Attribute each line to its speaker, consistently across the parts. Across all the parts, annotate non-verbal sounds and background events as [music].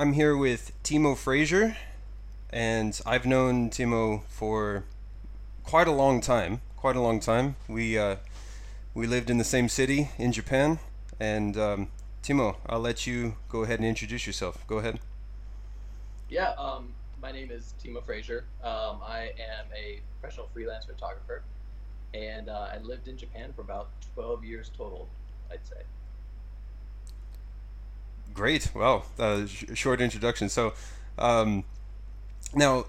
Speaker 1: I'm here with Timo Frazier, and I've known Timo for quite a long time. Quite a long time. We uh, we lived in the same city in Japan, and um, Timo, I'll let you go ahead and introduce yourself. Go ahead.
Speaker 2: Yeah, um, my name is Timo Frazier. Um, I am a professional freelance photographer, and uh, I lived in Japan for about 12 years total, I'd say.
Speaker 1: Great. Well, uh, sh- short introduction. So, um, now,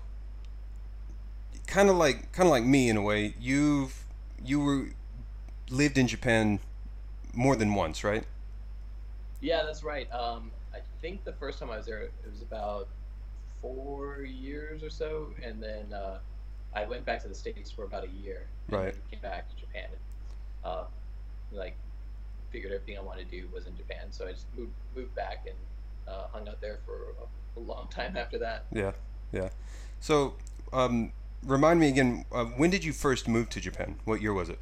Speaker 1: kind of like kind of like me in a way. You've you were lived in Japan more than once, right?
Speaker 2: Yeah, that's right. Um, I think the first time I was there, it was about four years or so, and then uh, I went back to the states for about a year. and
Speaker 1: Right.
Speaker 2: Came back to Japan. Uh, like, figured everything I wanted to do was in Japan, so I just moved moved back and uh, hung out there for a, a long time after that.
Speaker 1: Yeah, yeah. So, um, remind me again. Uh, when did you first move to Japan? What year was it?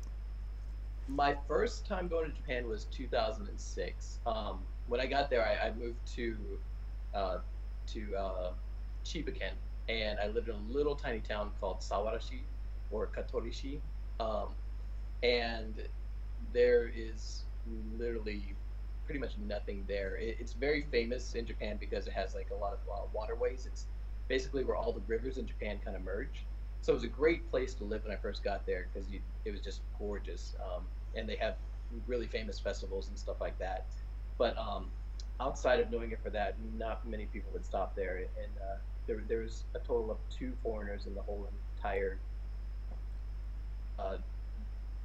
Speaker 2: My first time going to Japan was 2006. Um, when I got there, I, I moved to uh, to uh, Chibaken, and I lived in a little tiny town called Sawarashi or Katorishi, um, and there is literally pretty much nothing there. It, it's very famous in Japan because it has like a lot of uh, waterways. It's basically where all the rivers in Japan kind of merge. So it was a great place to live when I first got there because it was just gorgeous, um, and they have really famous festivals and stuff like that. But um, outside of knowing it for that, not many people would stop there, and uh, there there was a total of two foreigners in the whole entire uh,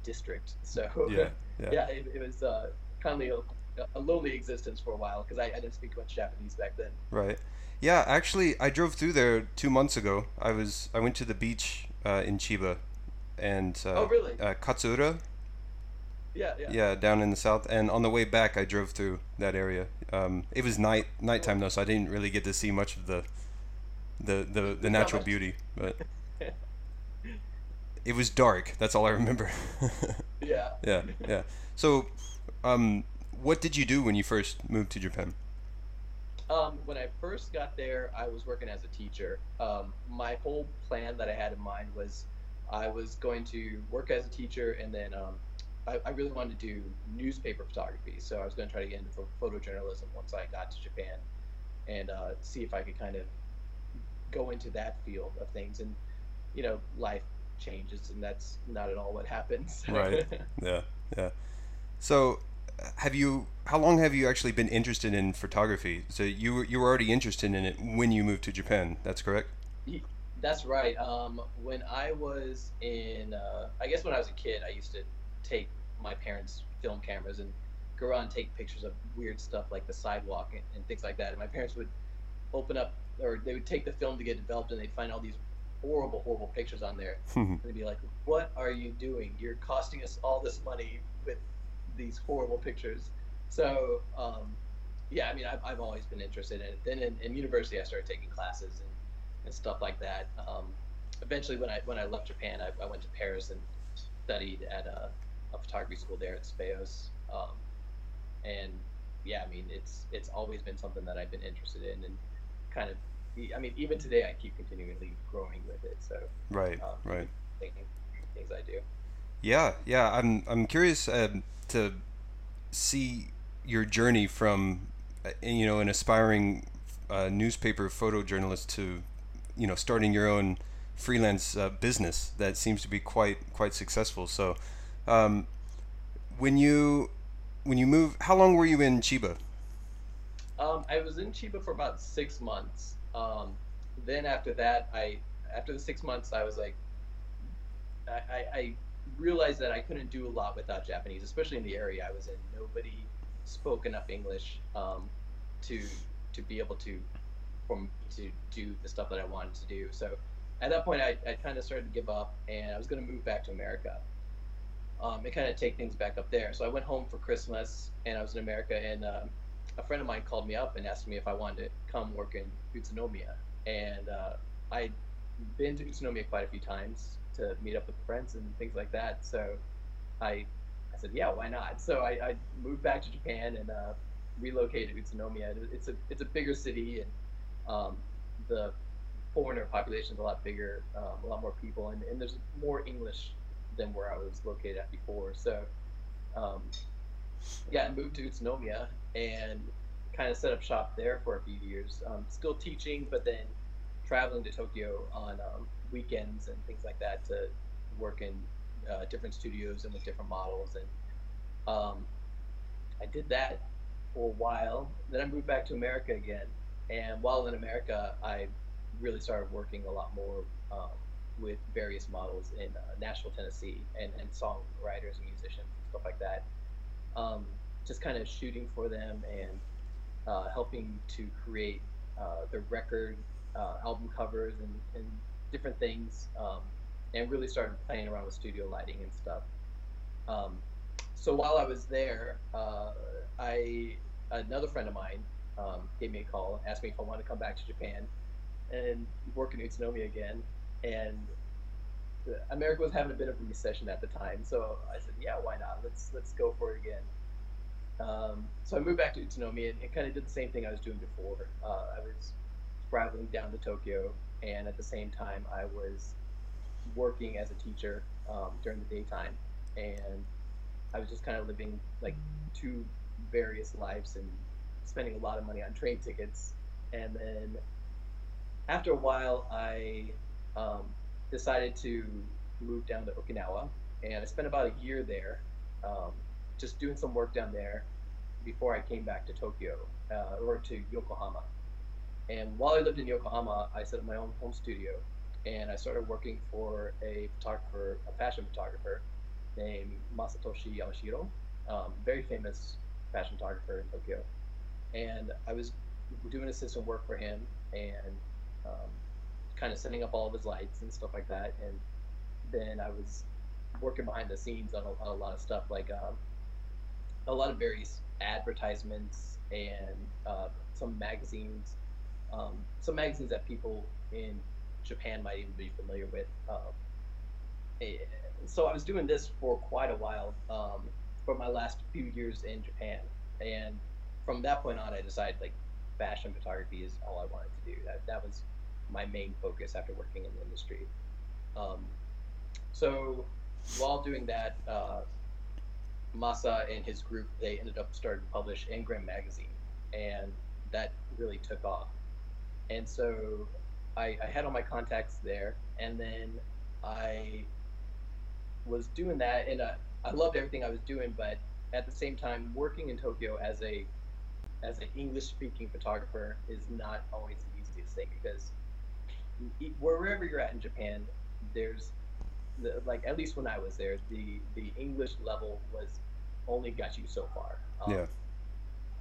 Speaker 2: district. [laughs] So
Speaker 1: Yeah, yeah.
Speaker 2: yeah, it, it was uh, kind of a, a lonely existence for a while because I, I didn't speak much Japanese back then.
Speaker 1: Right. Yeah, actually, I drove through there two months ago. I was I went to the beach uh, in Chiba, and uh,
Speaker 2: Oh, really?
Speaker 1: uh, Katsuura.
Speaker 2: Yeah, yeah.
Speaker 1: Yeah, down in the south. And on the way back, I drove through that area. Um, it was night nighttime though, so I didn't really get to see much of the the the, the natural beauty. But [laughs] it was dark. That's all I remember. [laughs]
Speaker 2: yeah. [laughs]
Speaker 1: yeah, yeah. So, um, what did you do when you first moved to Japan?
Speaker 2: Um, when I first got there, I was working as a teacher. Um, my whole plan that I had in mind was I was going to work as a teacher, and then um, I, I really wanted to do newspaper photography. So I was going to try to get into photojournalism once I got to Japan, and uh, see if I could kind of go into that field of things. And you know, life changes, and that's not at all what happens. [laughs]
Speaker 1: Right. Yeah, yeah. So, have you? How long have you actually been interested in photography? So you were you were already interested in it when you moved to Japan. That's correct.
Speaker 2: That's right. Um, when I was in, uh, I guess when I was a kid, I used to take my parents' film cameras and go around and take pictures of weird stuff like the sidewalk and, and things like that. And my parents would open up, or they would take the film to get developed, and they'd find all these horrible, horrible pictures on there. And [laughs] they'd be like, "What are you doing? You're costing us all this money with these horrible pictures." So, um, yeah, I mean, I've, I've always been interested in it. Then in, in university, I started taking classes and, and stuff like that. Um, eventually, when I when I left Japan, I, I went to Paris and studied at a, a photography school there at Speos. Um, and yeah, I mean, it's it's always been something that I've been interested in, and kind of, I mean, even today, I keep continually growing with it. So,
Speaker 1: Right.
Speaker 2: um,
Speaker 1: Right.
Speaker 2: thinking things I do.
Speaker 1: Yeah, yeah. I'm I'm curious um, to see your journey from uh, you know an aspiring uh, newspaper photojournalist to you know starting your own freelance uh, business that seems to be quite quite successful. So, um, when you when you move, how long were you in Chiba?
Speaker 2: Um, I was in Chiba for about six months. Um, then after that, I after the six months, I was like, I, I, realized that I couldn't do a lot without Japanese, especially in the area I was in. Nobody spoke enough English um, to to be able to me to do the stuff that I wanted to do. So at that point, I, I kind of started to give up, and I was going to move back to America. Um, and kind of take things back up there. So I went home for Christmas, and I was in America, and um, a friend of mine called me up and asked me if I wanted to come work in Utsunomiya. And uh, I'd been to Utsunomiya quite a few times to meet up with friends and things like that. So I, I said, yeah, why not? So I, I moved back to Japan and uh, relocated to Utsunomiya. It's a it's a bigger city, and um, the foreigner population is a lot bigger, um, a lot more people, and, and there's more English than where I was located at before. So, um, yeah, I moved to Utsunomiya and kind of set up shop there for a few years. Um, still teaching, but then traveling to Tokyo on um, weekends and things like that to work in uh, different studios and with different models. And um, I did that for a while. Then I moved back to America again. And while in America, I really started working a lot more um, with various models in uh, Nashville, Tennessee, and, and songwriters and musicians and stuff like that. Um, just kind of shooting for them and uh, helping to create uh, the record, uh, album covers, and, and different things, um, and really started playing around with studio lighting and stuff. Um, so while I was there, uh, I another friend of mine um, gave me a call, asked me if I wanted to come back to Japan and work in Utsunomiya again. And America was having a bit of a recession at the time, so I said, "Yeah, why not? Let's let's go for it again." Um, so I moved back to Utsunomiya and, and kind of did the same thing I was doing before. Uh, I was traveling down to Tokyo, and at the same time, I was working as a teacher um, during the daytime, and I was just kind of living like two various lives and spending a lot of money on train tickets. And then after a while, I um, decided to move down to Okinawa, and I spent about a year there, um, just doing some work down there before I came back to Tokyo uh, or to Yokohama. And while I lived in Yokohama, I set up my own home studio, and I started working for a photographer, a fashion photographer named Masatoshi Yamashiro, um, very famous fashion photographer in Tokyo. And I was doing assistant work for him and um, kind of setting up all of his lights and stuff like that. And then I was working behind the scenes on a, on a lot of stuff, like um, a lot of various advertisements and uh, some magazines, um, some magazines that people in Japan might even be familiar with. Um, so I was doing this for quite a while um, for my last few years in Japan, and from that point on, I decided like fashion photography is all I wanted to do. That that was my main focus after working in the industry. Um, so while doing that, uh, Masa and his group they ended up starting to publish Ingram magazine, and that really took off. And so I, I had all my contacts there, and then I was doing that, and I, I loved everything I was doing, but at the same time, working in Tokyo as a as an English speaking photographer is not always the easiest thing because wherever you're at in Japan, there's the, like at least when I was there, the the English level was only got you so far.
Speaker 1: Um, yeah.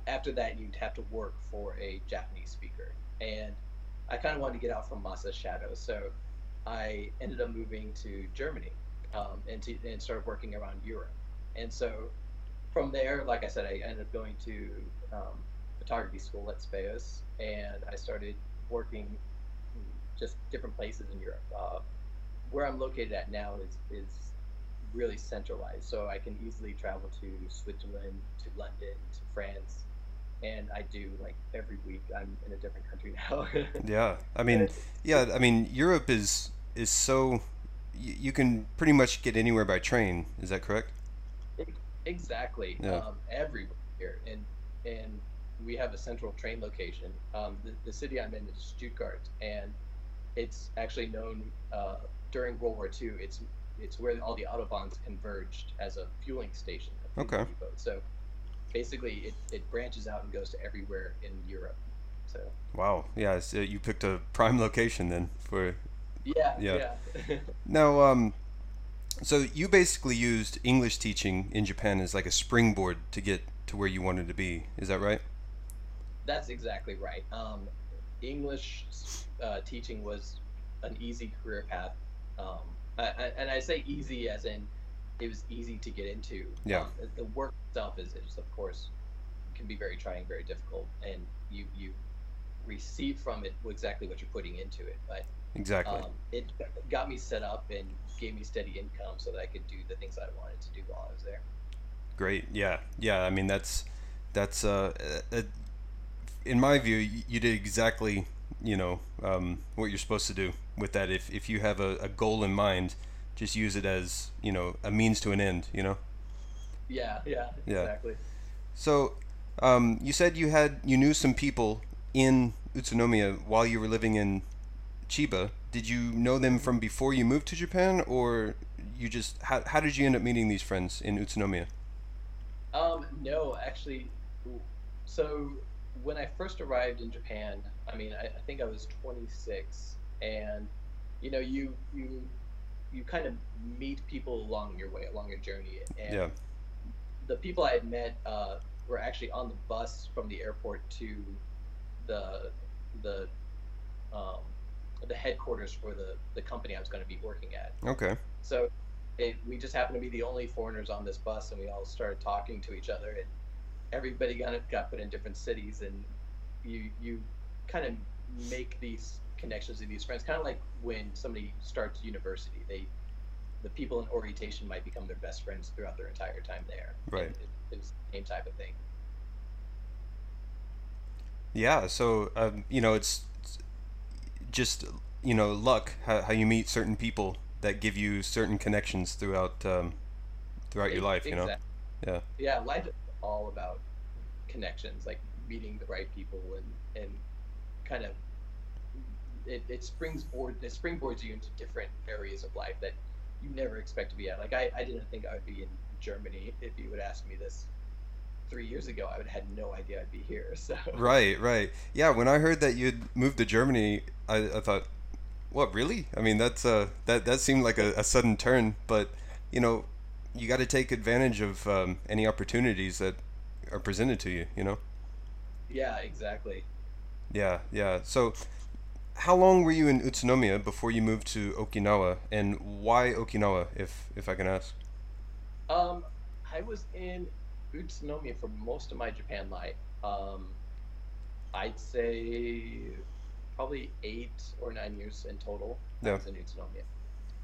Speaker 2: After that, you'd have to work for a Japanese speaker, and I kind of wanted to get out from Masa's shadow, so I ended up moving to Germany um, and, to, and started working around Europe. And so from there, like I said, I ended up going to um, photography school at Speos, and I started working just different places in Europe. Uh, where I'm located at now is is really centralized, so I can easily travel to Switzerland, to London, to France, and I do like every week. I'm in a different country [laughs] now.
Speaker 1: yeah, I mean, yeah, I mean, Europe is is so you can pretty much get anywhere by train. Is that correct?
Speaker 2: Exactly. Yeah. Um, everywhere, and and we have a central train location. Um, the, the city I'm in is Stuttgart, and it's actually known uh, during World War II. It's it's where all the autobahns converged as a fueling station.
Speaker 1: Okay.
Speaker 2: So basically, it, it branches out and goes to everywhere in Europe. So.
Speaker 1: Wow. Yeah. So you picked a prime location then for
Speaker 2: yeah. Yeah.
Speaker 1: yeah. [laughs] now, um, so you basically used English teaching in Japan as like a springboard to get to where you wanted to be. Is that right?
Speaker 2: That's exactly right. Um, English uh, teaching was an easy career path, um, I, I, and I say easy as in it was easy to get into.
Speaker 1: Yeah.
Speaker 2: Um, the work itself is, is, of course, can be very trying, very difficult, and you you receive from it exactly what you're putting into it. But
Speaker 1: Exactly. Um,
Speaker 2: it got me set up and gave me steady income so that I could do the things I wanted to do while I was there.
Speaker 1: Great. Yeah. Yeah. I mean, that's that's uh, uh, in my view, you did exactly you know um, what you're supposed to do with that. If if you have a, a goal in mind, just use it as you know a means to an end. You know.
Speaker 2: Yeah. Yeah.
Speaker 1: Yeah.
Speaker 2: Exactly.
Speaker 1: So, um, you said you had you knew some people in Utsunomiya while you were living in Chiba. Did you know them from before you moved to Japan, or you just how, how did you end up meeting these friends in Utsunomiya?
Speaker 2: Um, no, actually, so when I first arrived in Japan, I mean, I, I think I was 26, and you know, you you you kind of meet people along your way, along your journey, and
Speaker 1: Yeah.
Speaker 2: the people I had met uh, were actually on the bus from the airport to the the um, the headquarters for the the company I was going to be working at.
Speaker 1: Okay.
Speaker 2: So it, we just happened to be the only foreigners on this bus, and we all started talking to each other, and everybody got got put in different cities, and you you kind of make these connections with these friends, kind of like when somebody starts university, they the people in orientation might become their best friends throughout their entire time there.
Speaker 1: Right.
Speaker 2: It, it's the same type of thing.
Speaker 1: Yeah. So um, you know, it's just you know luck how, how you meet certain people that give you certain connections throughout um, throughout your life. You know. Yeah.
Speaker 2: Yeah, life all about connections, like meeting the right people and and kind of it, it springboard it springboards you into different areas of life that you never expect to be at. Like I, I didn't think I would be in Germany if you would ask me this three years ago. I would have had no idea I'd be here. [laughs] So
Speaker 1: Right, right. Yeah, when I heard that you'd moved to Germany, I, I thought, what, really? I mean, that's uh, that that seemed like a, a sudden turn, but you know, you got to take advantage of um, any opportunities that are presented to you. You know.
Speaker 2: yeah, exactly.
Speaker 1: Yeah, yeah. So, how long were you in Utsunomiya before you moved to Okinawa, and why Okinawa, if if I can ask?
Speaker 2: Um, I was in Utsunomiya for most of my Japan life. Um, I'd say probably eight or nine years in total. I was in Utsunomiya.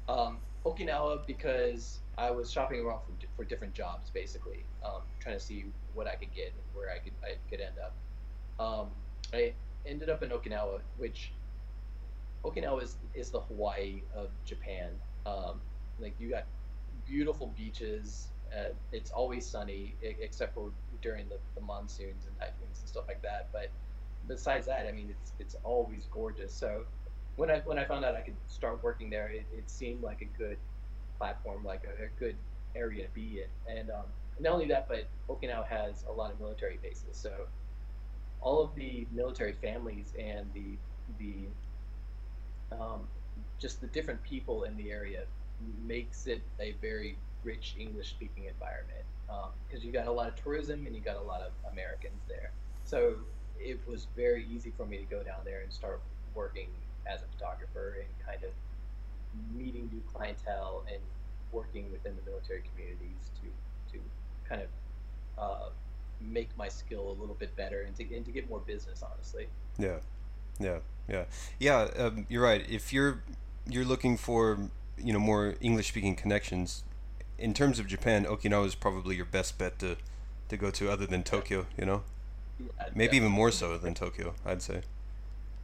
Speaker 2: Um, Okinawa because I was shopping around for, for different jobs, basically, um, trying to see what I could get, where I could I could end up. Um, I ended up in Okinawa, which Okinawa is, is the Hawaii of Japan. Um, like you got beautiful beaches. Uh, it's always sunny, except for during the, the monsoons and typhoons and stuff like that. But besides that, I mean, it's it's always gorgeous. So when I when I found out I could start working there, it, it seemed like a good platform, like a, a good area to be in. And um, not only that, but Okinawa has a lot of military bases. So all of the military families and the the um, just the different people in the area makes it a very rich English speaking environment because you got a lot of tourism and you got a lot of Americans there. So it was very easy for me to go down there and start working as a photographer and kind of meeting new clientele and working within the military communities to to kind of uh, make my skill a little bit better and to, and to get more business honestly
Speaker 1: Yeah, yeah, yeah, yeah. Um, you're right. If you're you're looking for you know more English speaking connections, in terms of Japan, Okinawa is probably your best bet to to go to, other than Tokyo. You know,
Speaker 2: yeah,
Speaker 1: maybe even more so than Tokyo. I'd say.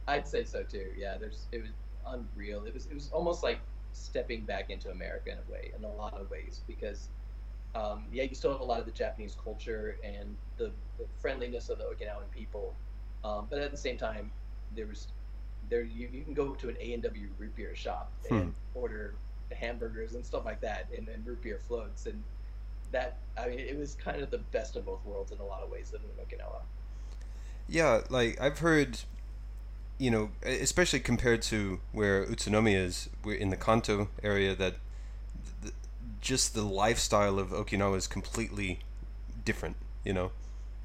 Speaker 2: I'd say so too. Yeah, there's it was unreal. It was it was almost like stepping back into America in a way, in a lot of ways, because um, yeah, you still have a lot of the Japanese culture and the, the friendliness of the Okinawan people, um, but at the same time, there was there you, you can go to an A and W root beer shop and order hamburgers and stuff like that, and, and root beer floats, and that I mean, it was kind of the best of both worlds in a lot of ways living in Okinawa.
Speaker 1: Yeah, like I've heard, you know, especially compared to where Utsunomiya is, we're in the Kanto area, that th- just the lifestyle of Okinawa is completely different. You know.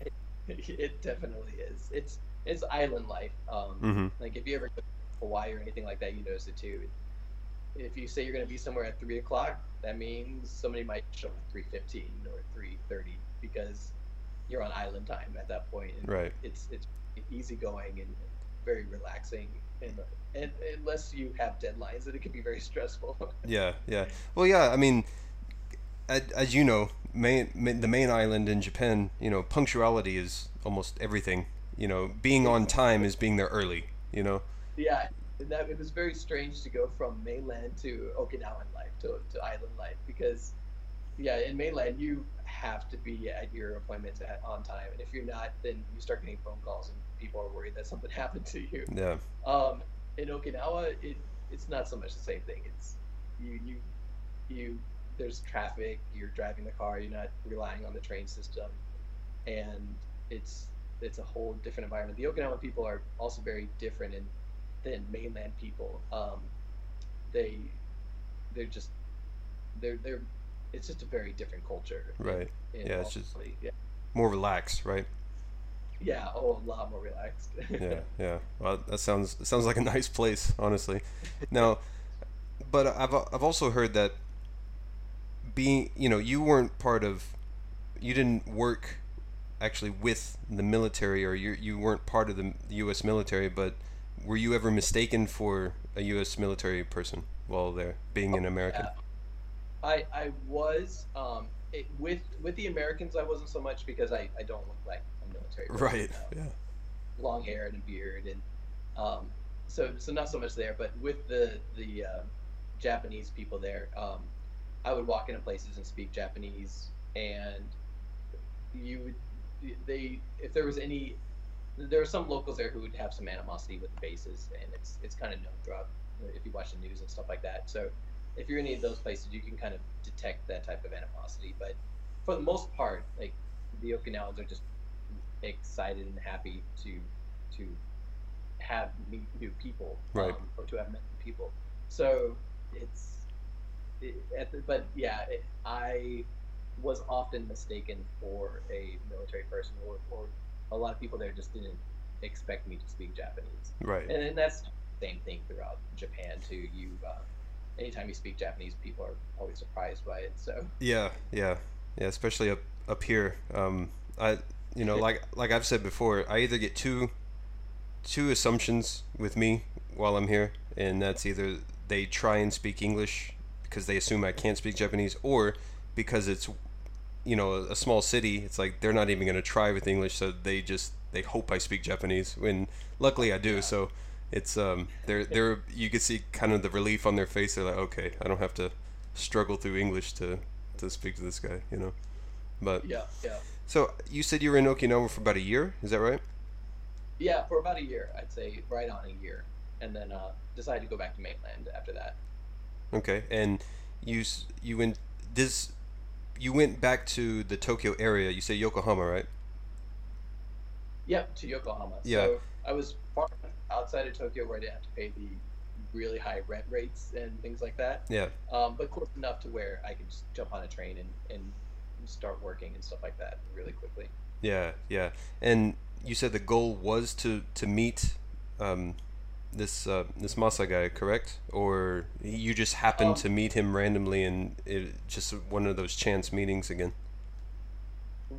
Speaker 1: [laughs]
Speaker 2: it definitely is. It's it's island life. Um,
Speaker 1: Mm-hmm.
Speaker 2: Like if you ever go to Hawaii or anything like that, you notice it too. If you say you're going to be somewhere at three o'clock, that means somebody might show up at three fifteen or three thirty because you're on island time at that point. And
Speaker 1: Right.
Speaker 2: It's it's easygoing and very relaxing, and, and unless you have deadlines, then it can be very [laughs] stressful.
Speaker 1: Yeah, yeah. Well, yeah. I mean, as, as you know, main, main, the main island in Japan, you know, punctuality is almost everything. You know, being on time is being there early. You know.
Speaker 2: Yeah, and that it was very strange to go from mainland to Okinawan life to, to island life because, yeah, in mainland you have to be at your appointments at, on time, and if you're not, then you start getting phone calls and people are worried that something [laughs] happened to you.
Speaker 1: Yeah.
Speaker 2: Um, in Okinawa, it it's not so much the same thing. It's you you you there's traffic. You're driving the car. You're not relying on the train system, and it's it's a whole different environment. The Okinawan people are also very different in, than mainland people. Um, they they're just they're they're it's just a very different culture.
Speaker 1: Right.
Speaker 2: in- in
Speaker 1: Yeah, it's just-
Speaker 2: yeah.
Speaker 1: More relaxed, right?
Speaker 2: Yeah, oh, a lot more relaxed.
Speaker 1: yeah, [laughs] yeah. Well, that sounds sounds like a [laughs] nice place, honestly. Now, but I've I've also heard that being you know you weren't part of, you didn't work actually with the military or you you weren't part of the U.S. military, but were you ever mistaken for a U.S. military person while there, being an American?
Speaker 2: Yeah. I I was um it, with with the Americans I wasn't so much because I, I don't look like military
Speaker 1: Right. Yeah.
Speaker 2: long hair and a beard and um so so not so much there but with the the uh, Japanese people there um I would walk into places and speak Japanese and you would they if there was any there are some locals there who would have some animosity with the bases and it's it's kind of known throughout if you watch the news and stuff like that so if you're in any of those places, you can kind of detect that type of animosity. But for the most part, like the Okinawans are just excited and happy to to have meet new people,
Speaker 1: Right.
Speaker 2: um, or to have met new people. So it's, it, at the, but yeah, it, I was often mistaken for a military person, or, or a lot of people there just didn't expect me to speak Japanese
Speaker 1: Right.
Speaker 2: and, and that's the same thing throughout Japan too. You, uh, anytime you speak Japanese, people are always surprised by it. So
Speaker 1: Yeah, yeah, yeah. Especially up up here. Um, I, you know, like like I've said before, I either get two two assumptions with me while I'm here, and that's either they try and speak English because they assume I can't speak Japanese, or because it's you know a, a small city. It's like they're not even gonna try with English, so they just they hope I speak Japanese. When luckily I do, so. It's um, they're they're you can see kind of the relief on their face. They're like, okay, I don't have to struggle through English to to speak to this guy, you know. But
Speaker 2: yeah, yeah,
Speaker 1: so you said you were in Okinawa for about a year, is that right?
Speaker 2: yeah. For about a year, I'd say right on a year, and then uh, decided to go back to mainland after that.
Speaker 1: Okay, and you you went this you went back to the Tokyo area. You say Yokohama, right?
Speaker 2: Yep, to Yokohama.
Speaker 1: Yeah.
Speaker 2: So I was far outside of Tokyo where I didn't have to pay the really high rent rates and things like that.
Speaker 1: Yeah.
Speaker 2: Um, but close enough to where I could just jump on a train and, and start working and stuff like that really quickly.
Speaker 1: Yeah, yeah. And you said the goal was to to meet um, this uh, this Masa guy, correct? Or you just happened
Speaker 2: Um,
Speaker 1: to meet him randomly and it just one of those chance meetings again?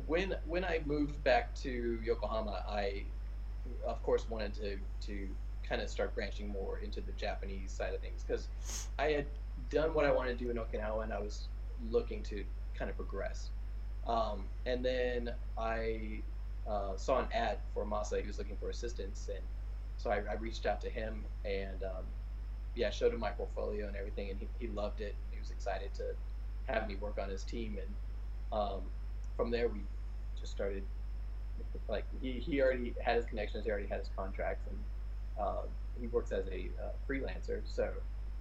Speaker 2: when when I moved back to Yokohama, I of course wanted to to kind of start branching more into the Japanese side of things because I had done what I wanted to do in Okinawa and I was looking to kind of progress. Um, and then I uh, saw an ad for Masa. He was looking for assistance, and so I, I reached out to him and um, yeah, showed him my portfolio and everything, and he, he loved it. He was excited to have me work on his team, and um, from there we just started like he, he already had his connections he already had his contracts and uh, he works as a uh, freelancer so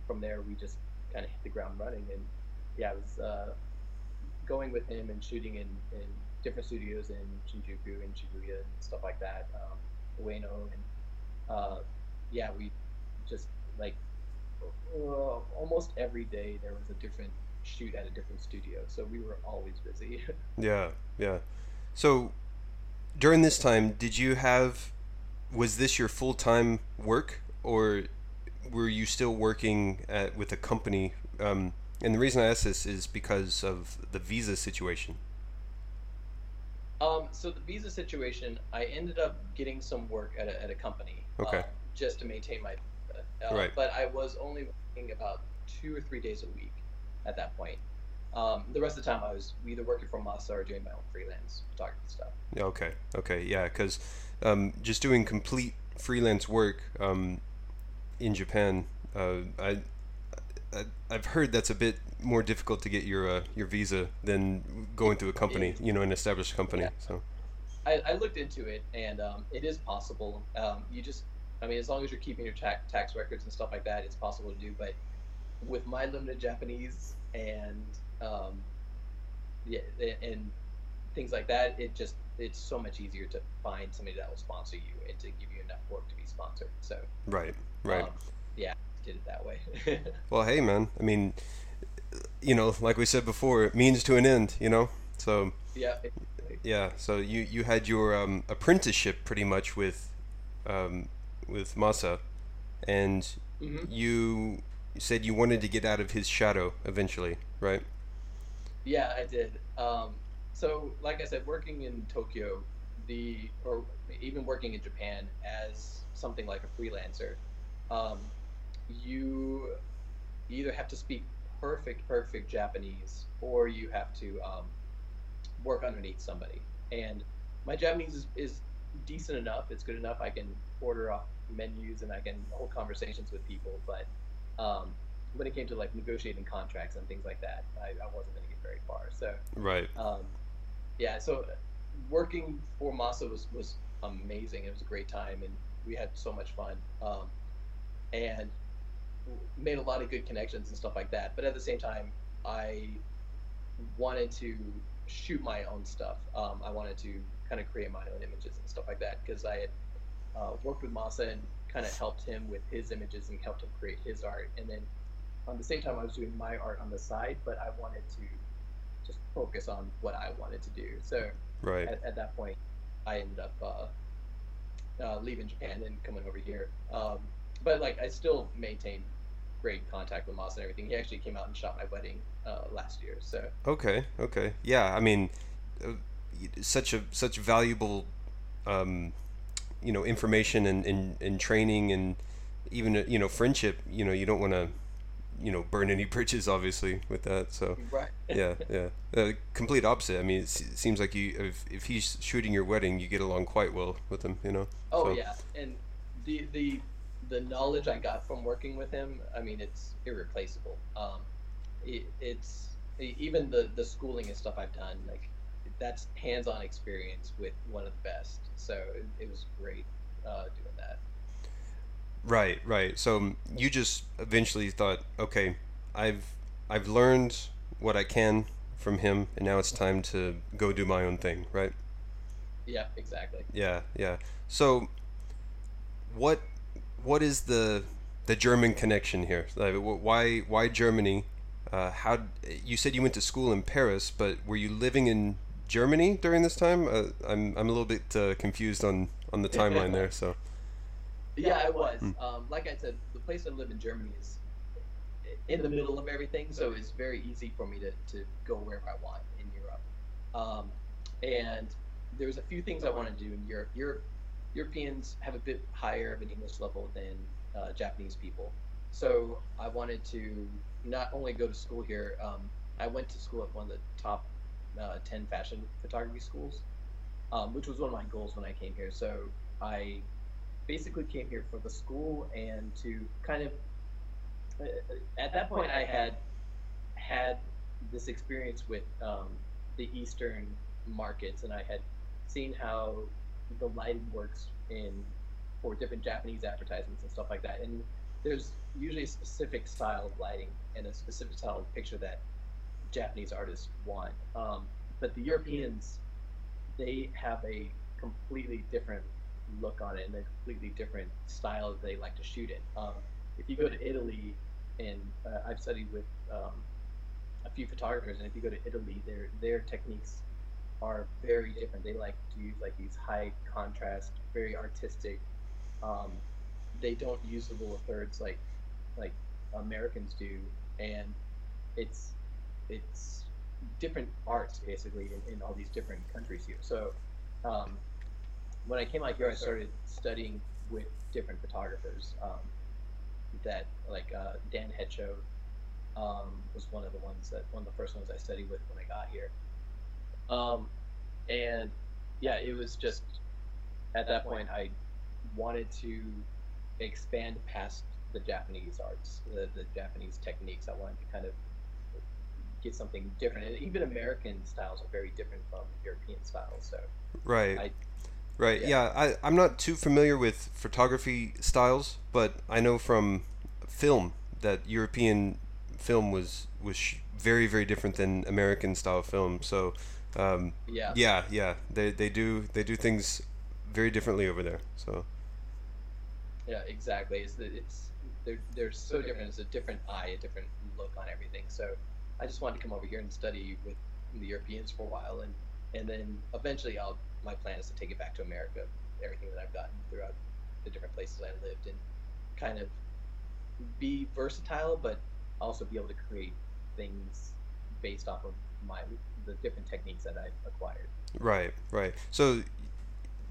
Speaker 2: from there we just kind of hit the ground running and yeah it was uh, going with him and shooting in, in different studios in shinjuku and shibuya and stuff like that um, ueno and uh, yeah we just like uh, almost every day there was a different shoot at a different studio so we were always busy [laughs]
Speaker 1: Yeah, yeah. So during this time, did you have was this your full time work or were you still working at with a company? Um, and the reason I ask this is because of the visa situation.
Speaker 2: Um, so the visa situation, I ended up getting some work at a, at a company.
Speaker 1: Okay.
Speaker 2: um, just to maintain my, uh,
Speaker 1: Right.
Speaker 2: But I was only working about two or three days a week at that point. Um, the rest of the time, I was either working for Masa or doing my own freelance photography stuff.
Speaker 1: Okay, okay, yeah, because um, just doing complete freelance work um, in Japan, uh, I, I I've heard that's a bit more difficult to get your uh, your visa than going through a company, you know, an established company.
Speaker 2: Yeah.
Speaker 1: So
Speaker 2: I, I looked into it, and um, it is possible. Um, you just, I mean, as long as you're keeping your tax tax records and stuff like that, it's possible to do. But with my limited Japanese and um, yeah, and things like that, it just it's so much easier to find somebody that will sponsor you and to give you enough work to be sponsored. So
Speaker 1: right, right.
Speaker 2: um, yeah, did it that way. [laughs]
Speaker 1: Well, hey, man. I mean, you know, like we said before, it means to an end. You know, so
Speaker 2: yeah,
Speaker 1: yeah. So you you had your um, apprenticeship pretty much with um, with Masa, and
Speaker 2: Mhm.
Speaker 1: you said you wanted to get out of his shadow eventually, right?
Speaker 2: Yeah, I did. Um, so, like I said, working in Tokyo, the or even working in Japan as something like a freelancer, um, you either have to speak perfect, perfect Japanese, or you have to um, work underneath somebody. And my Japanese is, is decent enough; it's good enough. I can order off menus and I can hold conversations with people, but um, when it came to like negotiating contracts and things like that, I, I wasn't going to get very far. So,
Speaker 1: Right.
Speaker 2: um, yeah, so working for Masa was, was amazing. It was a great time, and we had so much fun, um, and made a lot of good connections and stuff like that. But at the same time, I wanted to shoot my own stuff. Um, I wanted to kind of create my own images and stuff like that because I had uh, worked with Masa and kind of helped him with his images and helped him create his art. And then on the same time, I was doing my art on the side, but I wanted to just focus on what I wanted to do. So
Speaker 1: Right.
Speaker 2: at, at that point, I ended up uh, uh, leaving Japan and coming over here. Um, but like, I still maintain great contact with Moss and everything. He actually came out and shot my wedding uh, last year. So
Speaker 1: Okay. Okay. Yeah. I mean, uh, such a such valuable, um, you know, information and, and, and training and even you know friendship. You know, you don't want to, you know, burn any [laughs] bridges, obviously, with that. So
Speaker 2: right. [laughs]
Speaker 1: yeah, yeah. Uh, complete opposite. I mean, it se- seems like you if if he's shooting your wedding, you get along quite well with him. You know.
Speaker 2: Oh
Speaker 1: So-
Speaker 2: yeah, and the the the knowledge I got from working with him, I mean, it's irreplaceable. Um, it, it's even the the schooling and stuff I've done, like that's hands-on experience with one of the best. So it, it was great uh, doing that.
Speaker 1: Right, right. So um, you just eventually thought, okay, I've I've learned what I can from him, and now it's time to go do my own thing, right?
Speaker 2: Yeah, exactly.
Speaker 1: Yeah, yeah. So what what is the the German connection here? Like, why why Germany? Uh, how you said you went to school in Paris, but were you living in Germany during this time? Uh, I'm I'm a little bit uh, confused on on the timeline there. So
Speaker 2: Yeah, I was. Um, like I said, the place I live in Germany is in the middle of everything, so it's very easy for me to, to go wherever I want in Europe. Um, and there's a few things I want to do in Europe. Europe Europeans have a bit higher of an English level than uh, Japanese people, so I wanted to not only go to school here. Um, I went to school at one of the top uh, ten fashion photography schools, um, which was one of my goals when I came here. So I basically came here for the school and to kind of uh, at that point I had had this experience with um, the Eastern markets and I had seen how the lighting works in for different Japanese advertisements and stuff like that and there's usually a specific style of lighting and a specific style of picture that Japanese artists want um, but the Europeans they have a completely different look on it and a completely different style they like to shoot in. Um, if you go to Italy, and uh, I've studied with um, a few photographers, and if you go to Italy, their their techniques are very different. They like to use like these high contrast, very artistic. Um, they don't use the rule of thirds like like Americans do, and it's it's different arts basically in, in all these different countries here. So um, when I came out here, I started studying with different photographers. Um, that like uh, Dan Hecho, um, was one of the ones that one of the first ones I studied with when I got here. Um, and yeah, it was just at that point I wanted to expand past the Japanese arts, the, the Japanese techniques. I wanted to kind of get something different, and even American styles are very different from European styles. So
Speaker 1: Right.
Speaker 2: I
Speaker 1: Right.
Speaker 2: yeah
Speaker 1: Yeah. I, I'm not too familiar with photography styles, but I know from film that European film was was sh- very very different than American style film. So, um,
Speaker 2: yeah
Speaker 1: yeah, yeah, they, they do they do things very differently over there. So,
Speaker 2: yeah exactly. It's the, it's they're they're so different. It's a different eye, a different look on everything. So I just wanted to come over here and study with the Europeans for a while, and and then eventually I'll my plan is to take it back to America, everything that I've gotten throughout the different places I lived, and kind of be versatile, but also be able to create things based off of my the different techniques that I've acquired.
Speaker 1: right, right. So,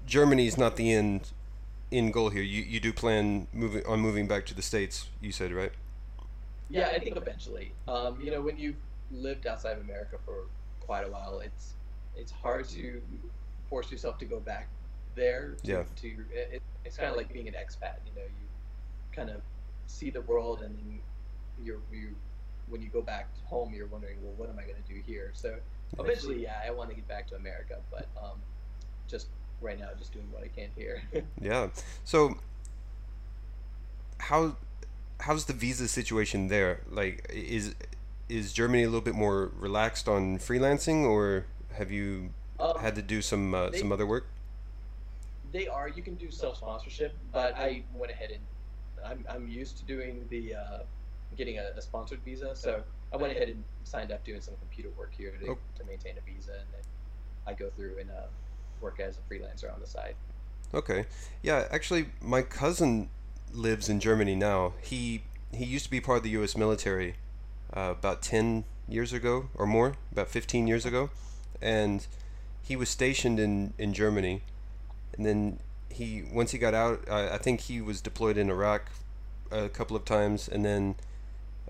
Speaker 1: Germany is not the end end goal here. You you do plan moving on moving back to the states. You said right.
Speaker 2: Yeah, I think eventually. Um, you know, when you've lived outside of America for quite a while, it's it's hard to force yourself to go back there. To,
Speaker 1: Yeah.
Speaker 2: to it, it's kind of like being an expat. You know, you kind of see the world, and then you're you when you go back home, you're wondering, well, what am I going to do here? So eventually, yeah, I want to get back to America, but um, just right now, just doing what I can here. [laughs]
Speaker 1: Yeah. So how how's the visa situation there? Like is is Germany a little bit more relaxed on freelancing or have you
Speaker 2: um,
Speaker 1: had to do some uh,
Speaker 2: they
Speaker 1: some other work?
Speaker 2: They are. You can do self sponsorship, but I went ahead and I'm, I'm used to doing the uh, getting a, a sponsored visa, so I went ahead and signed up doing some computer work here to,
Speaker 1: Oh.
Speaker 2: to maintain a visa, and then I go through and uh, work as a freelancer on the side.
Speaker 1: Okay. Yeah, actually my cousin lives in Germany now. He he used to be part of the US military uh, about 10 years ago or more, about 15 years ago, and he was stationed in in Germany and then he once he got out uh, i think he was deployed in iraq a couple of times and then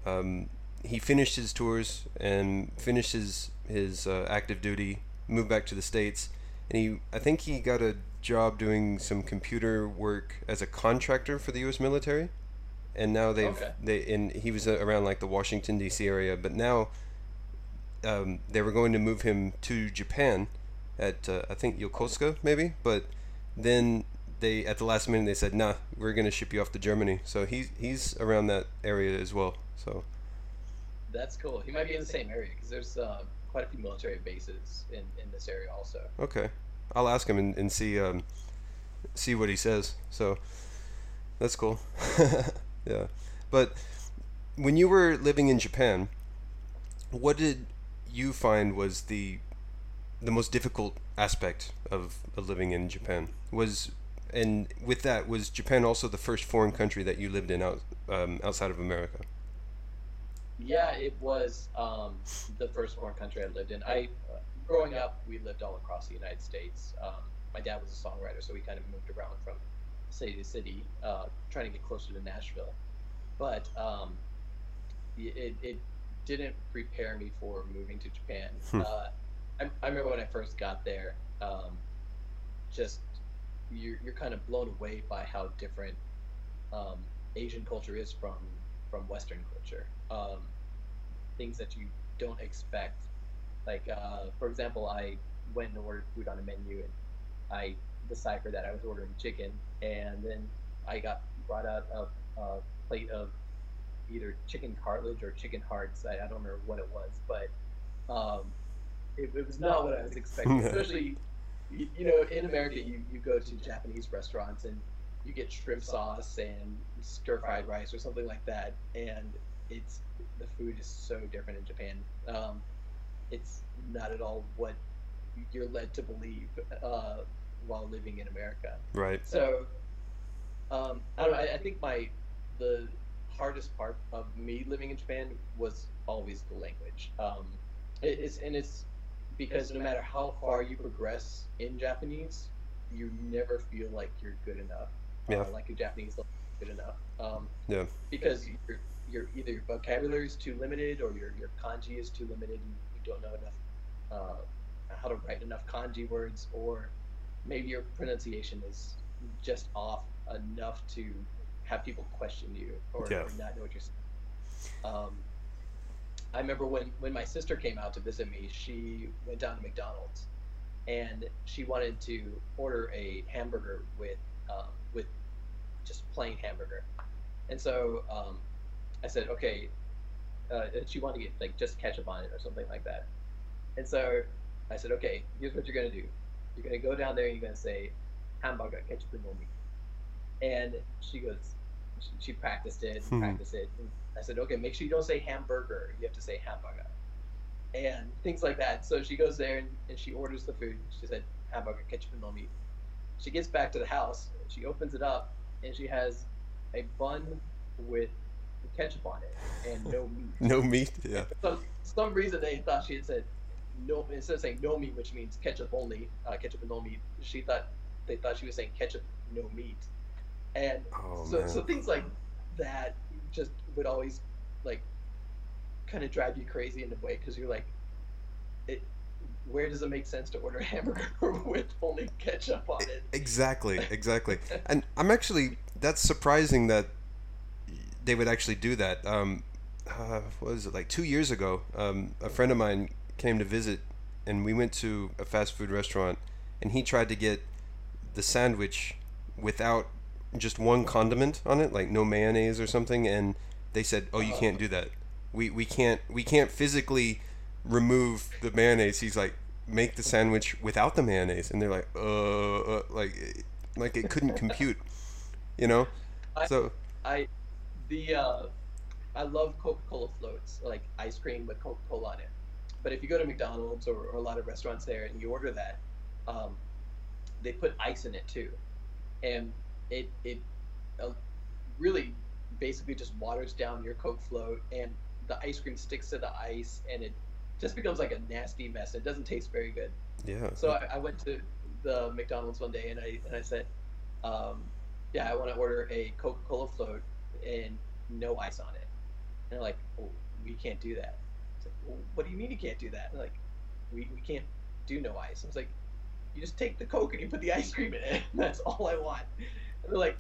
Speaker 1: um, he finished his tours and finished his his uh, active duty moved back to the states and he i think he got a job doing some computer work as a contractor for the us military and now they've
Speaker 2: Okay.
Speaker 1: they and he was uh, around like the washington dc area but now um, they were going to move him to japan at uh, I think Yokosuka maybe, but then they at the last minute they said, "Nah, we're gonna ship you off to Germany." So he's he's around that area as well. So
Speaker 2: That's cool. He might be in the same area because there's uh, quite a few military bases in, in this area also.
Speaker 1: okay, I'll ask him and, and see um, see what he says. So that's cool. [laughs] yeah, but when you were living in Japan, what did you find was the the most difficult aspect of, of living in Japan was and with that was Japan also the first foreign country that you lived in out um, outside of America
Speaker 2: Yeah, it was um, the first foreign country I lived in. I, uh, growing up, we lived all across the United States. Um, my dad was a songwriter, so we kind of moved around from city to city, uh, trying to get closer to Nashville. But um, it, it didn't prepare me for moving to Japan.
Speaker 1: Hmm.
Speaker 2: Uh, I, I remember when I first got there, um, just you're, you're kind of blown away by how different um, Asian culture is from from Western culture. Um, things that you don't expect. Like, uh, for example, I went and ordered food on a menu, and I deciphered that I was ordering chicken, and then I got brought out a, a plate of either chicken cartilage or chicken hearts. I, I don't remember what it was, but um, it, it was not what I was expecting. [laughs] Especially, you, you know, in America, you, you go to Japanese restaurants and you get shrimp sauce and stir fried rice or something like that, and it's the food is so different in Japan. Um, it's not at all what you're led to believe uh, while living in America.
Speaker 1: right
Speaker 2: So, um, I don't. I, I think my the hardest part of me living in Japan was always the language. Um, it, it's and it's because no matter how far you progress in Japanese, you never feel like you're good enough.
Speaker 1: Yeah.
Speaker 2: Uh, like your Japanese is good enough. Um,
Speaker 1: yeah
Speaker 2: because you're your either your vocabulary is too limited or your your kanji is too limited. And you don't know enough uh, how to write enough kanji words, or maybe your pronunciation is just off enough to have people question you or,
Speaker 1: Yeah.
Speaker 2: or not know what you're saying. Um, I remember when when my sister came out to visit me, she went down to McDonald's and she wanted to order a hamburger with um, with just plain hamburger. And so um, I said, okay. Uh, and she wanted to get like just ketchup on it or something like that. And so I said, okay, here's what you're gonna do. You're gonna go down there and you're gonna say, hamburger ketchup and nomi. And she goes, she, she practiced it,
Speaker 1: Hmm.
Speaker 2: practiced it. And I said, okay, make sure you don't say hamburger. You have to say hamburger. And things like that. So she goes there and, and she orders the food. She said, hamburger ketchup and nomi. She gets back to the house. She opens it up and she has a bun with ketchup on it and no [laughs] meat.
Speaker 1: No meat. Yeah.
Speaker 2: For some, some reason they thought she had said no instead of saying no meat, which means ketchup only, uh, ketchup and no meat. She thought they thought she was saying ketchup no meat, and
Speaker 1: Oh
Speaker 2: so
Speaker 1: man.
Speaker 2: so things like that just would always like kind of drive you crazy in a way because you're like, it. Where does it make sense to order a hamburger [laughs] with only ketchup on it?
Speaker 1: Exactly, exactly. And I'm actually that's surprising that they would actually do that. Um, uh, what was it like two years ago? Um, a friend of mine came to visit, and we went to a fast food restaurant, and he tried to get the sandwich without just one condiment on it, like no mayonnaise or something, and they said, "Oh, you can't do that. We we can't we can't physically remove the mayonnaise." He's like, "Make the sandwich without the mayonnaise," and they're like, "Uh, uh like like it couldn't compute." You know?
Speaker 2: I-
Speaker 1: So
Speaker 2: I the uh, I love Coca-Cola floats, like ice cream with Coca-Cola on it. But if you go to McDonald's or, or a lot of restaurants there and you order that, um, they put ice in it too, and it it uh, really basically just waters down your Coke float, and the ice cream sticks to the ice, and it just becomes like a nasty mess. It doesn't taste very good.
Speaker 1: yeah.
Speaker 2: So I, I went to the McDonald's one day and I and I said, um, "Yeah, I want to order a Coca-Cola float and no ice on it." And they're like, oh, "We can't do that." It's like, well, "What do you mean you can't do that?" And like, "We we can't do no ice." I was like, "You just take the Coke and you put the ice cream in it. [laughs] That's all I want." And they're like,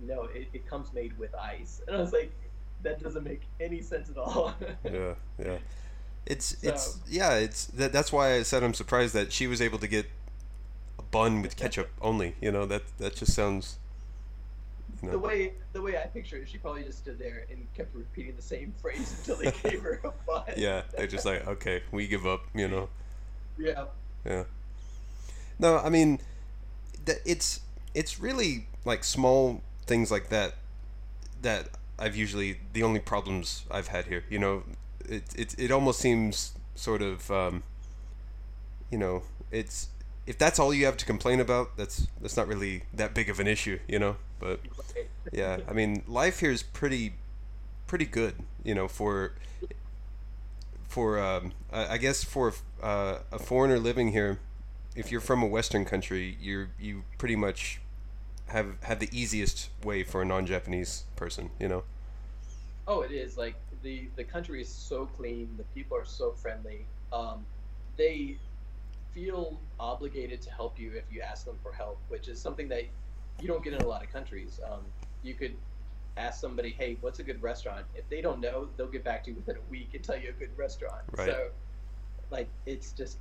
Speaker 2: "No, it, it comes made with ice." And I was like, "That doesn't make any sense at all." [laughs]
Speaker 1: yeah, yeah. It's it's
Speaker 2: So-
Speaker 1: yeah. It's that, that's why I said I'm surprised that she was able to get a bun with ketchup only. You know that that just sounds. Know,
Speaker 2: the way the way I picture it, she probably just stood there and kept repeating the same phrase until they [laughs] gave her a bun.
Speaker 1: yeah, they're just like, okay, we give up. You know.
Speaker 2: yeah.
Speaker 1: Yeah. No, I mean, that it's it's really like small things like that that I've usually the only problems I've had here. You know, it it it almost seems sort of, um, you know, it's if that's all you have to complain about, that's that's not really that big of an issue. You know, but yeah, I mean, life here is pretty pretty good. You know, for for um, I guess for uh, a foreigner living here, if you're from a Western country, you're you pretty much have have the easiest way for a non-Japanese person. You know.
Speaker 2: Oh, it is like the the country is so clean. The people are so friendly. Um, they feel obligated to help you if you ask them for help, which is something that you don't get in a lot of countries. Um, you could ask somebody, "Hey, what's a good restaurant?" If they don't know, they'll get back to you within a week and tell you a good restaurant.
Speaker 1: Right.
Speaker 2: So, like, it's just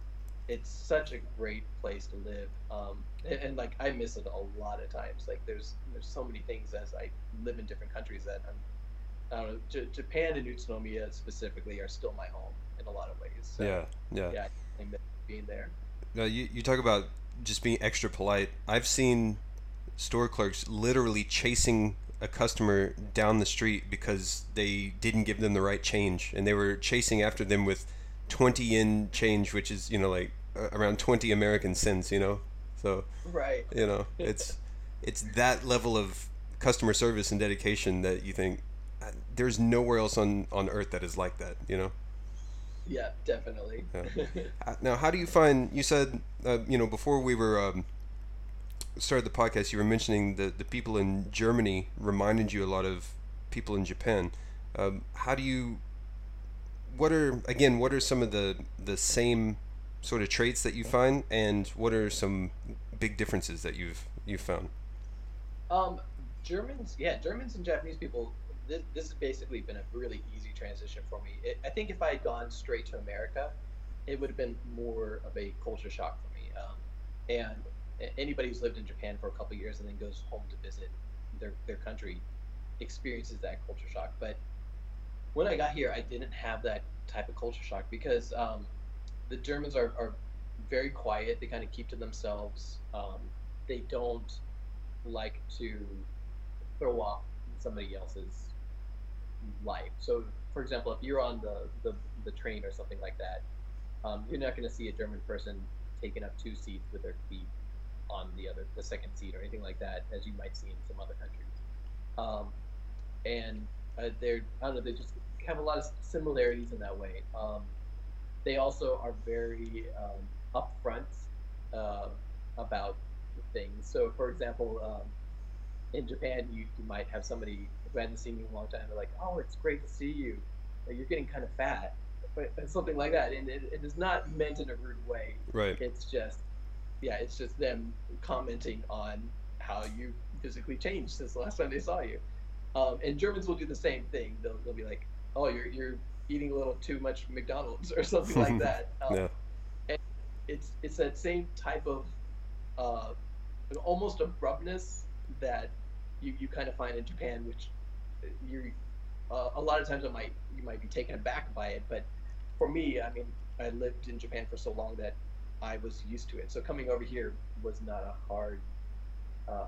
Speaker 2: it's such a great place to live. Um, and, and like I miss it a lot of times. Like there's there's so many things as I live in different countries that I'm I don't know. J- Japan and Utsunomiya specifically are still my home in a lot of ways. So,
Speaker 1: yeah. Yeah.
Speaker 2: yeah, being there.
Speaker 1: No, you, you talk about just being extra polite. I've seen store clerks literally chasing a customer down the street because they didn't give them the right change, and they were chasing after them with twenty yen change, which is you know like uh, around twenty American cents. You know, so
Speaker 2: Right.
Speaker 1: you know it's it's that level of customer service and dedication that you think uh, there's nowhere else on on earth that is like that. You know.
Speaker 2: Yeah, definitely.
Speaker 1: Uh, [laughs] Now, how do you find? You said, uh, you know, before we were um, started the podcast, you were mentioning that the people in Germany reminded you a lot of people in Japan. Um, how do you? What are again? What are some of the the same sort of traits that you find, and what are some big differences that you've you've found?
Speaker 2: Um, Germans, yeah, Germans and Japanese people. This, this has basically been a really easy transition for me. It, I think if I had gone straight to America, it would have been more of a culture shock for me. Um, and anybody who's lived in Japan for a couple years and then goes home to visit their their country experiences that culture shock. But when I got here, I didn't have that type of culture shock because um, the Germans are, are very quiet. They kind of keep to themselves. Um, they don't like to throw off somebody else's life. So, for example, if you're on the, the, the train or something like that, um, you're not going to see a German person taking up two seats with their feet on the other the second seat or anything like that, as you might see in some other countries. Um, and uh, they're I don't know they just have a lot of similarities in that way. Um, they also are very um, upfront uh, about things. So, for example, um, in Japan, you, you might have somebody who hadn't seen you in a long time. They're like, "Oh, it's great to see you. You're getting kind of fat," but something like that. And it, it is not meant in a rude way.
Speaker 1: Right.
Speaker 2: It's just, yeah, it's just them commenting on how you physically changed since the last time they saw you. Um, and Germans will do the same thing. They'll, they'll be like, "Oh, you're you're eating a little too much McDonald's or [laughs] something like that." [laughs] Um,
Speaker 1: yeah.
Speaker 2: And it's it's that same type of uh, almost abruptness that you, you kind of find in Japan, which you uh, a lot of times it might you might be taken aback by it, but for me, I mean, I lived in Japan for so long that I was used to it. So coming over here was not a hard uh,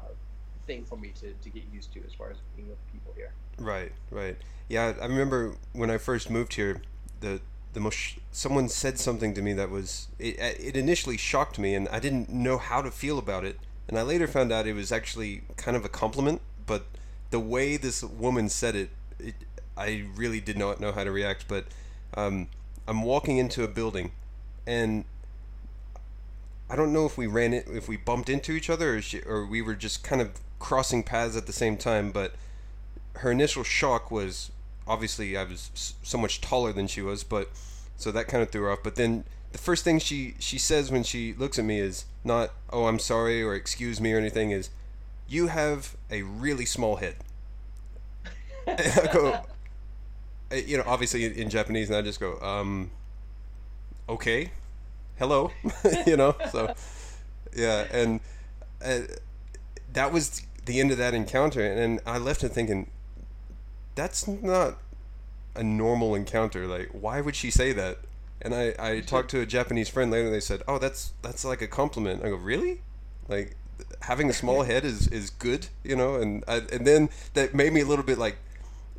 Speaker 2: thing for me to, to get used to as far as being with people here.
Speaker 1: Right, right. Yeah, I remember when I first moved here, the the most someone said something to me that was it, it initially shocked me and I didn't know how to feel about it and I later found out it was actually kind of a compliment but the way this woman said it, it I really did not know how to react but um, I'm walking into a building and I don't know if we ran it if we bumped into each other or, she, or we were just kind of crossing paths at the same time but her initial shock was obviously I was so much taller than she was, but so that kind of threw her off. But then the first thing she she says when she looks at me is not "Oh, I'm sorry" or "Excuse me" or anything. Is you have a really small head. I go, [laughs] you know, obviously in Japanese, and I just go, um, okay, hello, [laughs] you know. So yeah, and uh, that was the end of that encounter, and I left it thinking that's not a normal encounter. Like, why would she say that? And I, I talked to a Japanese friend later. and They said, "Oh, that's that's like a compliment." I go, "Really? Like, having a small [laughs] head is, is good, you know?" And I, and then that made me a little bit like,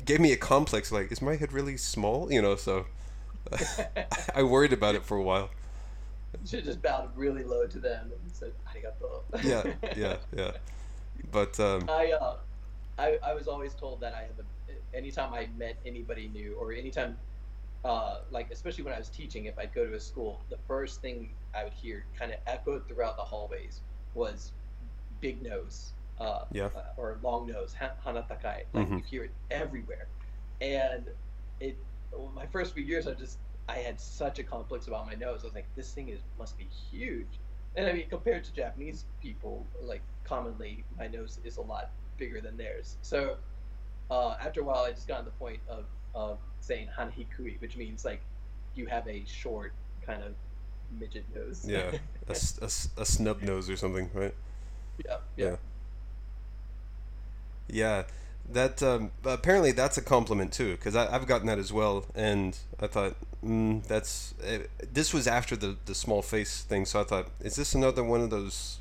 Speaker 1: gave me a complex. Like, is my head really small? You know? So [laughs] I worried about it for a while. [laughs]
Speaker 2: Should just bowed really low to them and said, "Arigato."
Speaker 1: yeah, yeah, yeah. But um,
Speaker 2: I, uh, I I was always told that I have a anytime I met anybody new or anytime, uh, like especially when I was teaching, if I'd go to a school, the first thing I would hear kind of echoed throughout the hallways was big nose, uh,
Speaker 1: yeah.
Speaker 2: uh, or long nose, hanatakai. Like mm-hmm. you hear it everywhere, and it. My first few years, I just I had such a complex about my nose. I was like, this thing is must be huge. And I mean, compared to Japanese people, like commonly, my nose is a lot bigger than theirs. So uh, after a while, I just got to the point of, of saying hanahikui, which means like you have a short kind of midget nose.
Speaker 1: Yeah, [laughs] a, a, a snub nose or something, right?
Speaker 2: Yeah, yeah.
Speaker 1: Yeah. yeah that um, apparently that's a compliment too, because I've gotten that as well, and I thought mm, that's uh, this was after the the small face thing, so I thought, is this another one of those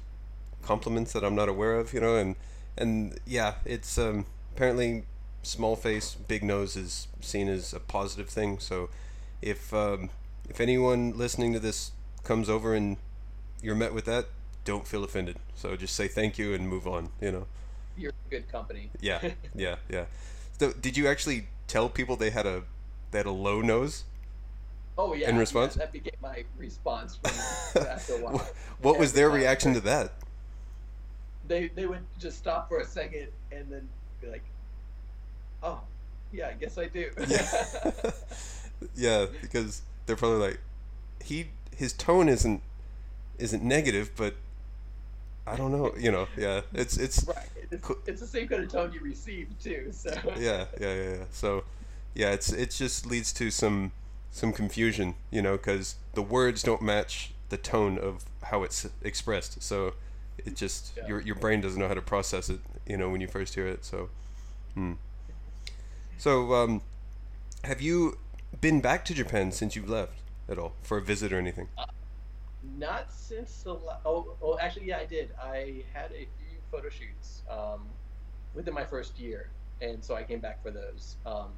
Speaker 1: compliments that I'm not aware of, you know? And and yeah, it's um, apparently small face, big nose is seen as a positive thing. So if um, if anyone listening to this comes over and you're met with that, don't feel offended. So just say thank you and move on. You know.
Speaker 2: You're good company.
Speaker 1: yeah, [laughs] yeah, yeah. So did you actually tell people they had a they had a low nose?
Speaker 2: Oh yeah.
Speaker 1: In response,
Speaker 2: yeah, that became my response [laughs] after a while.
Speaker 1: what was their reaction to that?
Speaker 2: They they would just stop for a second and then be like, oh, yeah, I guess I do.
Speaker 1: yeah, [laughs] [laughs] yeah, because they're probably like, he his tone isn't isn't negative, but I don't know, you know, yeah, it's it's
Speaker 2: right. It's, it's the same kind of tone you receive too. So
Speaker 1: yeah, yeah, yeah, yeah. So yeah, it's it just leads to some some confusion, you know, because the words don't match the tone of how it's expressed. So it just yeah. your your brain doesn't know how to process it, you know, when you first hear it. So, hmm. so um, have you been back to Japan since you've left at all for a visit or anything? Uh,
Speaker 2: not since the la- oh oh actually yeah I did. I had a few photo shoots um, within my first year, and so I came back for those. Um,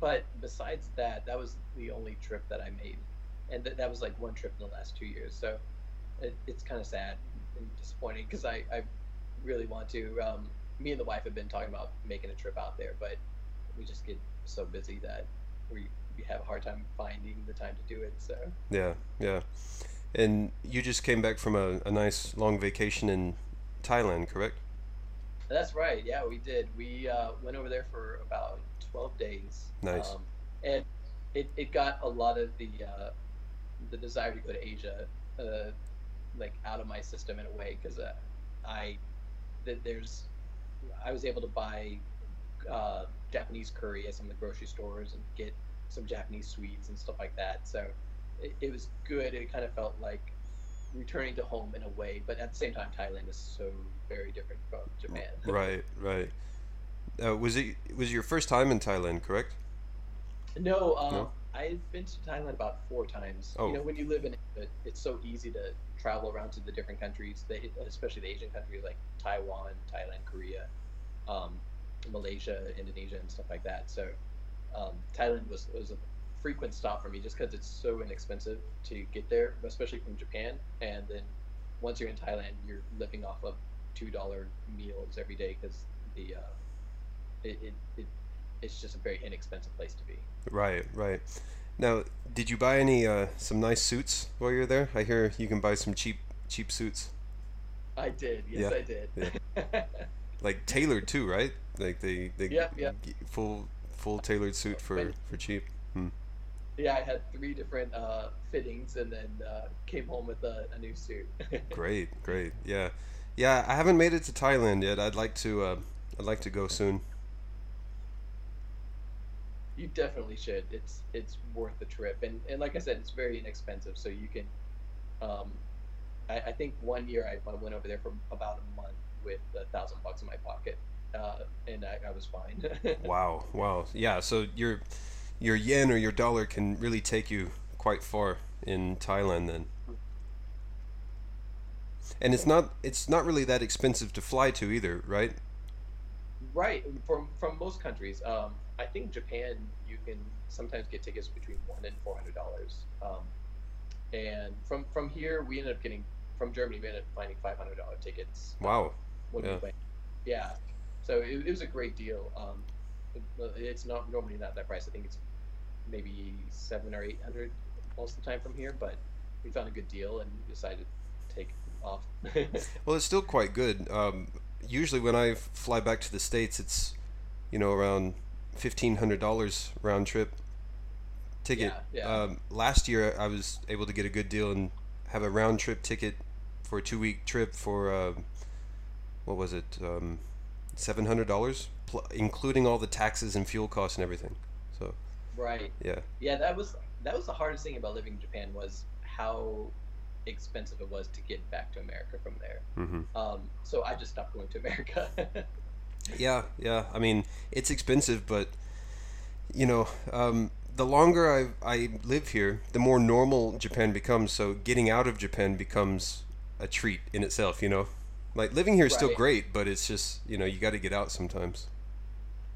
Speaker 2: but besides that, that was the only trip that I made, and th- that was like one trip in the last two years. So it, it's kind of sad and disappointing because I, I really want to. Um, me and the wife have been talking about making a trip out there, but we just get so busy that we we have a hard time finding the time to do it. So
Speaker 1: yeah, yeah. And you just came back from a, a nice long vacation in Thailand, correct?
Speaker 2: That's right. Yeah, we did. We uh, went over there for about 12 days.
Speaker 1: Nice.
Speaker 2: Um, and it, it got a lot of the uh, the desire to go to Asia uh, like out of my system in a way because uh, I th- there's I was able to buy uh, Japanese curry at some of the grocery stores and get some Japanese sweets and stuff like that. So it, it was good. It kind of felt like returning to home in a way, but at the same time, Thailand is so very different from Japan.
Speaker 1: Right, right. Uh, was it was your first time in Thailand, correct?
Speaker 2: No, um, no? I've been to Thailand about four times.
Speaker 1: Oh.
Speaker 2: You know, when you live in it, it's so easy to travel around to the different countries, especially the Asian countries like Taiwan, Thailand, Korea, um, Malaysia, Indonesia, and stuff like that. So um, Thailand was was a frequent stop for me just because it's so inexpensive to get there, especially from Japan. And then once you're in Thailand, you're living off of two dollar meals every day because the uh, it, it, it it's just a very inexpensive place to be.
Speaker 1: Right, right. Now, did you buy any uh, some nice suits while you're there? I hear you can buy some cheap cheap suits.
Speaker 2: I did. Yes, yeah. I did.
Speaker 1: Yeah. [laughs] like tailored too, right? Like they they
Speaker 2: yeah, yeah.
Speaker 1: full full tailored suit for for cheap. Hmm.
Speaker 2: Yeah, I had three different uh, fittings, and then uh, came home with a, a new suit. [laughs]
Speaker 1: great, great. Yeah, yeah. I haven't made it to Thailand yet. I'd like to. Uh, I'd like to go soon.
Speaker 2: You definitely should. It's it's worth the trip, and and like I said, it's very inexpensive. So you can, um, I, I think one year I, I went over there for about a month with a thousand bucks in my pocket, uh, and I, I was fine. [laughs]
Speaker 1: wow, wow, yeah. So your your yen or your dollar can really take you quite far in Thailand then. And it's not it's not really that expensive to fly to either, right?
Speaker 2: Right, from from most countries. Um, I think Japan you can sometimes get tickets between one and four hundred dollars. Um, and from from here we ended up getting from Germany we ended up finding five hundred dollar tickets.
Speaker 1: Wow. yeah.
Speaker 2: yeah. So it, it, was a great deal. Um, it's not normally not that price. I think it's maybe seven or eight hundred most of the time from here, but we found a good deal and decided to take off. [laughs]
Speaker 1: well, it's still quite good. Um, usually when I fly back to the states, it's you know around fifteen hundred dollars round trip ticket.
Speaker 2: Yeah, yeah.
Speaker 1: Um, last year I was able to get a good deal and have a round trip ticket for a two week trip for uh, what was it um, seven hundred dollars, pl- including all the taxes and fuel costs and everything.
Speaker 2: Right.
Speaker 1: Yeah.
Speaker 2: Yeah, that was that was the hardest thing about living in Japan was how expensive it was to get back to America from there.
Speaker 1: Mm-hmm.
Speaker 2: Um, so I just stopped going to America. [laughs]
Speaker 1: Yeah, yeah. I mean, it's expensive, but you know, um, the longer I I live here, the more normal Japan becomes. So getting out of Japan becomes a treat in itself. You know, like living here is right. still great, but it's just you know you got to get out sometimes.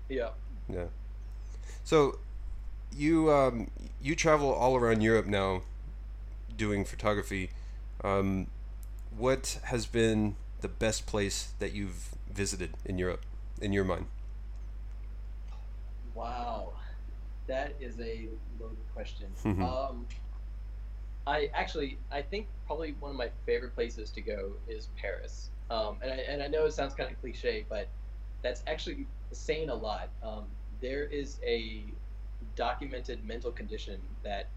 Speaker 2: Yeah.
Speaker 1: Yeah. So, you um, you travel all around Europe now, doing photography. Um, what has been the best place that you've visited in Europe? in your mind?
Speaker 2: Wow, that is a loaded question. [laughs] Mm-hmm. Um, I actually, I think probably one of my favorite places to go is Paris. Um, and, I, and I know it sounds kind of cliche, but that's actually saying a lot. Um, there is a documented mental condition that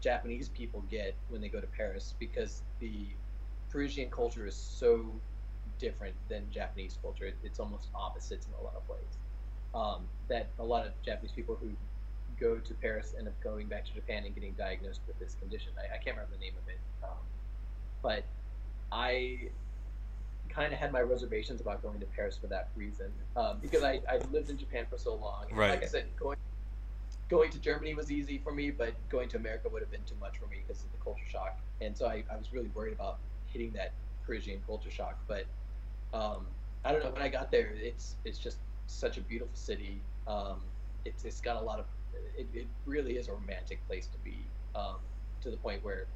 Speaker 2: Japanese people get when they go to Paris because the Parisian culture is so different than Japanese culture. It's almost opposites in a lot of ways. Um, that a lot of Japanese people who go to Paris end up going back to Japan and getting diagnosed with this condition. I, I can't remember the name of it, um, but I kind of had my reservations about going to Paris for that reason um, because I, I lived in Japan for so long. And
Speaker 1: right.
Speaker 2: Like I said, going going to Germany was easy for me, but going to America would have been too much for me because of the culture shock. And so I, I was really worried about hitting that Parisian culture shock. But um, I don't know. When I got there, it's it's just such a beautiful city. Um, it's it's got a lot of. It, it really is a romantic place to be. Um, to the point where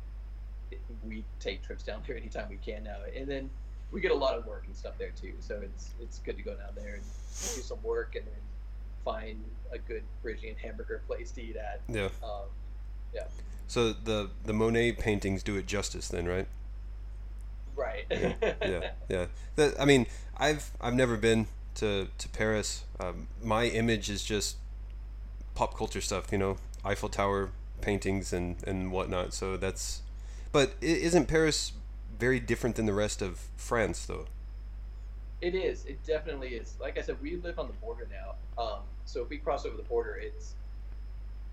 Speaker 2: it, we take trips down there [laughs] anytime we can now. And then we get a lot of work and stuff there too. So it's it's good to go down there and do some work and then find a good Parisian hamburger place to eat at.
Speaker 1: Yeah.
Speaker 2: Um, yeah.
Speaker 1: So the the Monet paintings do it justice, then, right?
Speaker 2: Right.
Speaker 1: yeah, yeah. [laughs] That, I mean, I've I've never been to to Paris. Um, my image is just pop culture stuff, you know, Eiffel Tower paintings and and whatnot. So that's, but isn't Paris very different than the rest of France, though?
Speaker 2: It is. It definitely is. Like I said, we live on the border now. Um, so if we cross over the border, it's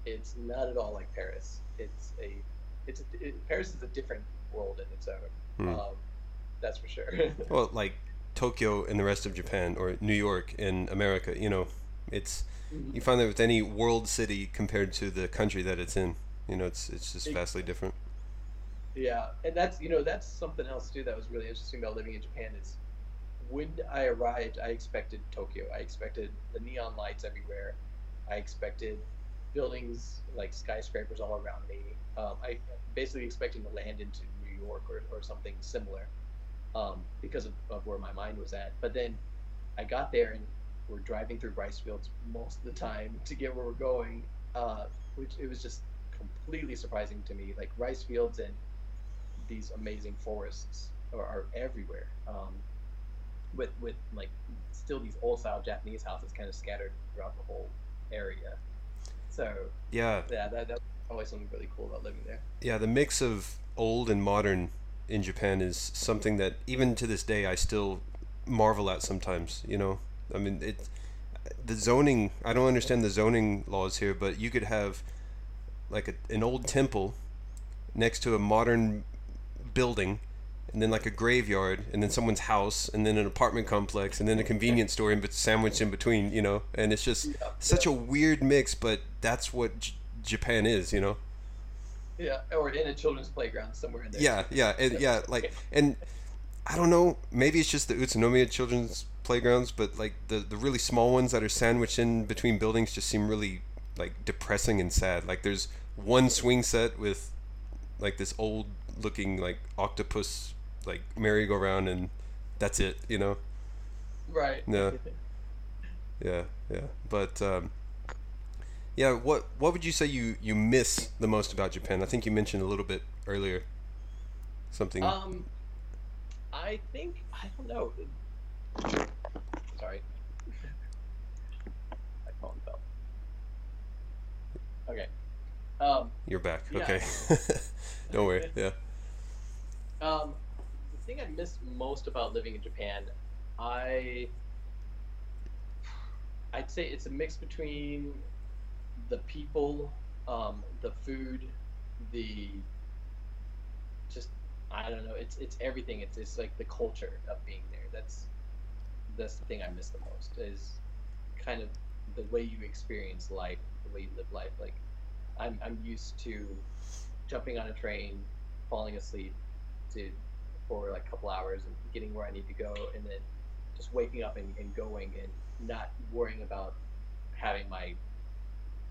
Speaker 2: it's not at all like Paris. It's a it's a, it, Paris is a different world in its own. Hmm. Um, that's for sure. [laughs]
Speaker 1: well, like Tokyo and the rest of Japan, or New York in America, you know, it's mm-hmm. you find that with any world city compared to the country that it's in, you know, it's it's just vastly different.
Speaker 2: Yeah, and that's you know that's something else too that was really interesting about living in Japan is when I arrived, I expected Tokyo. I expected the neon lights everywhere. I expected buildings like skyscrapers all around me. Um, I basically expecting to land into New York or, or something similar um, because of, of where my mind was at. But then I got there and we're driving through rice fields most of the time to get where we're going, uh, which it was just completely surprising to me. Like rice fields and these amazing forests are, are everywhere. Um, with with like still these old style Japanese houses kind of scattered throughout the whole area. So
Speaker 1: yeah,
Speaker 2: yeah, that that's always something really cool about living there.
Speaker 1: Yeah, the mix of old and modern in Japan is something that even to this day I still marvel at sometimes. You know, I mean it. The zoning, I don't understand the zoning laws here, but you could have like a, an old temple next to a modern building and then like a graveyard and then someone's house and then an apartment complex and then a convenience store in but sandwiched in between you know? And it's just yeah, such yeah. a weird mix but that's what J- japan is you know?
Speaker 2: Yeah or in a children's playground somewhere in there.
Speaker 1: Yeah yeah and yeah [laughs] like and i don't know maybe it's just the utsunomiya children's playgrounds but like the the really small ones that are sandwiched in between buildings just seem really like depressing and sad. Like there's one swing set with like this old looking like octopus like merry-go-round and that's it you know?
Speaker 2: Right.
Speaker 1: Yeah. Yeah yeah. But um, yeah what what would you say you you miss the most about japan? I think you mentioned a little bit earlier something.
Speaker 2: Um i think i don't know. Sorry. [laughs] My phone fell. Okay. Um
Speaker 1: you're back. yeah. okay. [laughs] Don't worry. Yeah.
Speaker 2: Um thing I miss most about living in Japan, I I'd say it's a mix between the people, um, the food, the just I don't know. It's it's everything. It's it's like the culture of being there. That's that's the thing I miss the most is kind of the way you experience life, the way you live life. Like I'm I'm used to jumping on a train, falling asleep, to for like a couple hours and getting where I need to go, and then just waking up and, and going and not worrying about having my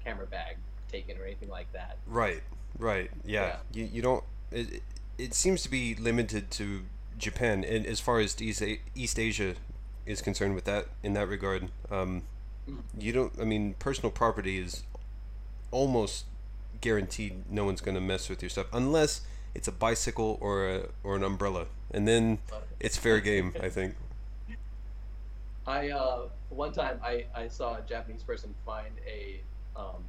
Speaker 2: camera bag taken or anything like that.
Speaker 1: Right, right, yeah. yeah. You you don't. It, it seems to be limited to Japan, and as far as East East Asia is concerned, with that in that regard, um, mm-hmm. you don't. I mean, personal property is almost guaranteed. No one's going to mess with your stuff unless it's a bicycle or a or an umbrella, and then it's fair game. I think.
Speaker 2: I uh, one time I, I saw a Japanese person find a um,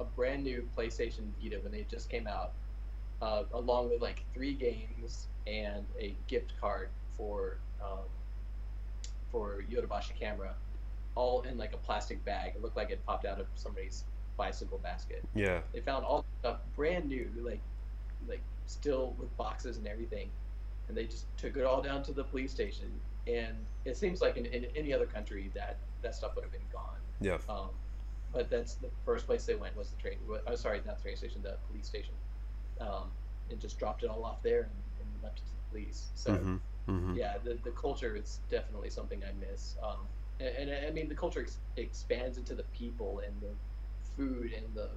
Speaker 2: a brand new PlayStation Vita when they just came out, uh, along with like three games and a gift card for um, for Yodobashi camera, all in like a plastic bag. It looked like it popped out of somebody's bicycle basket.
Speaker 1: Yeah.
Speaker 2: They found all the stuff brand new, like like still with boxes and everything, and they just took it all down to the police station. And it seems like in, in any other country that that stuff would have been gone.
Speaker 1: Yeah.
Speaker 2: Um, but that's the first place they went was the train. I'm sorry, not the train station, the police station, um, and just dropped it all off there and, and left it to the police. So
Speaker 1: Mm-hmm. Mm-hmm.
Speaker 2: yeah, the, the culture is definitely something I miss. Um, and, and I mean, the culture ex- expands into the people and the food and the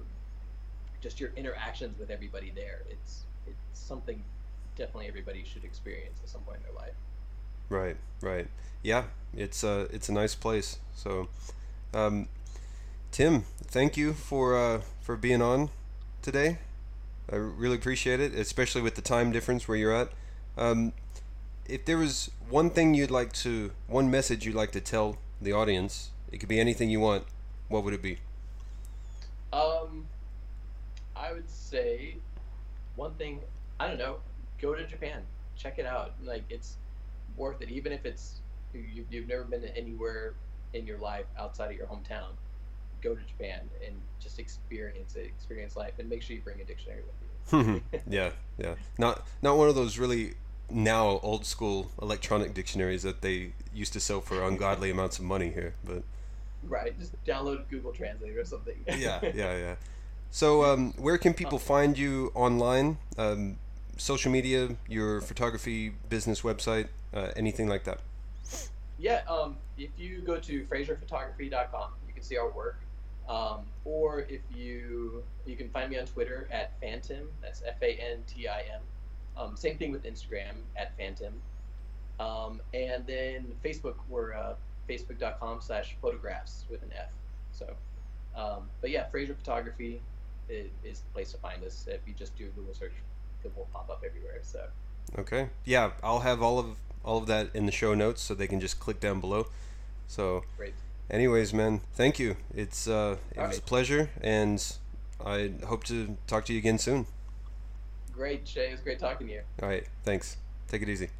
Speaker 2: just your interactions with everybody there. It's it's something definitely everybody should experience at some point in their life.
Speaker 1: Right, right. Yeah, it's a it's a nice place. So, um, Tim, thank you for uh, for being on today. I really appreciate it, especially with the time difference where you're at. Um, if there was one thing you'd like to, one message you'd like to tell the audience, it could be anything you want. What would it be?
Speaker 2: I would say one thing. I don't know. Go to Japan. Check it out. Like it's worth it, even if it's you, you've never been anywhere in your life outside of your hometown. Go to Japan and just experience it, experience life, and make sure you bring a dictionary with you. [laughs] Hmm.
Speaker 1: yeah, yeah. Not not one of those really now old school electronic dictionaries that they used to sell for ungodly amounts of money here, but
Speaker 2: Right. Just download Google Translate or something.
Speaker 1: yeah, yeah, yeah. [laughs] So, um, where can people find you online? Um, social media, your photography business website, uh, anything like that?
Speaker 2: Yeah, um, if you go to FrazierPhotography.com, you can see our work. Um, or if you you can find me on Twitter at Fantim. That's F A N T I M. Um, same thing with Instagram at Fantim. Um, and then Facebook, we're uh, facebook.com slash photographs with an F. So, um, but yeah, Fraser Photography is, is the place to find us. If you just do a Google search, it will pop up everywhere. So,
Speaker 1: Okay. Yeah, I'll have all of all of that in the show notes, so they can just click down below. So,
Speaker 2: great.
Speaker 1: anyways, man, thank you. It's uh, it
Speaker 2: All
Speaker 1: was a pleasure, and I hope to talk to you again soon.
Speaker 2: Great, Shay. It was great talking to you.
Speaker 1: All right, thanks. Take it easy.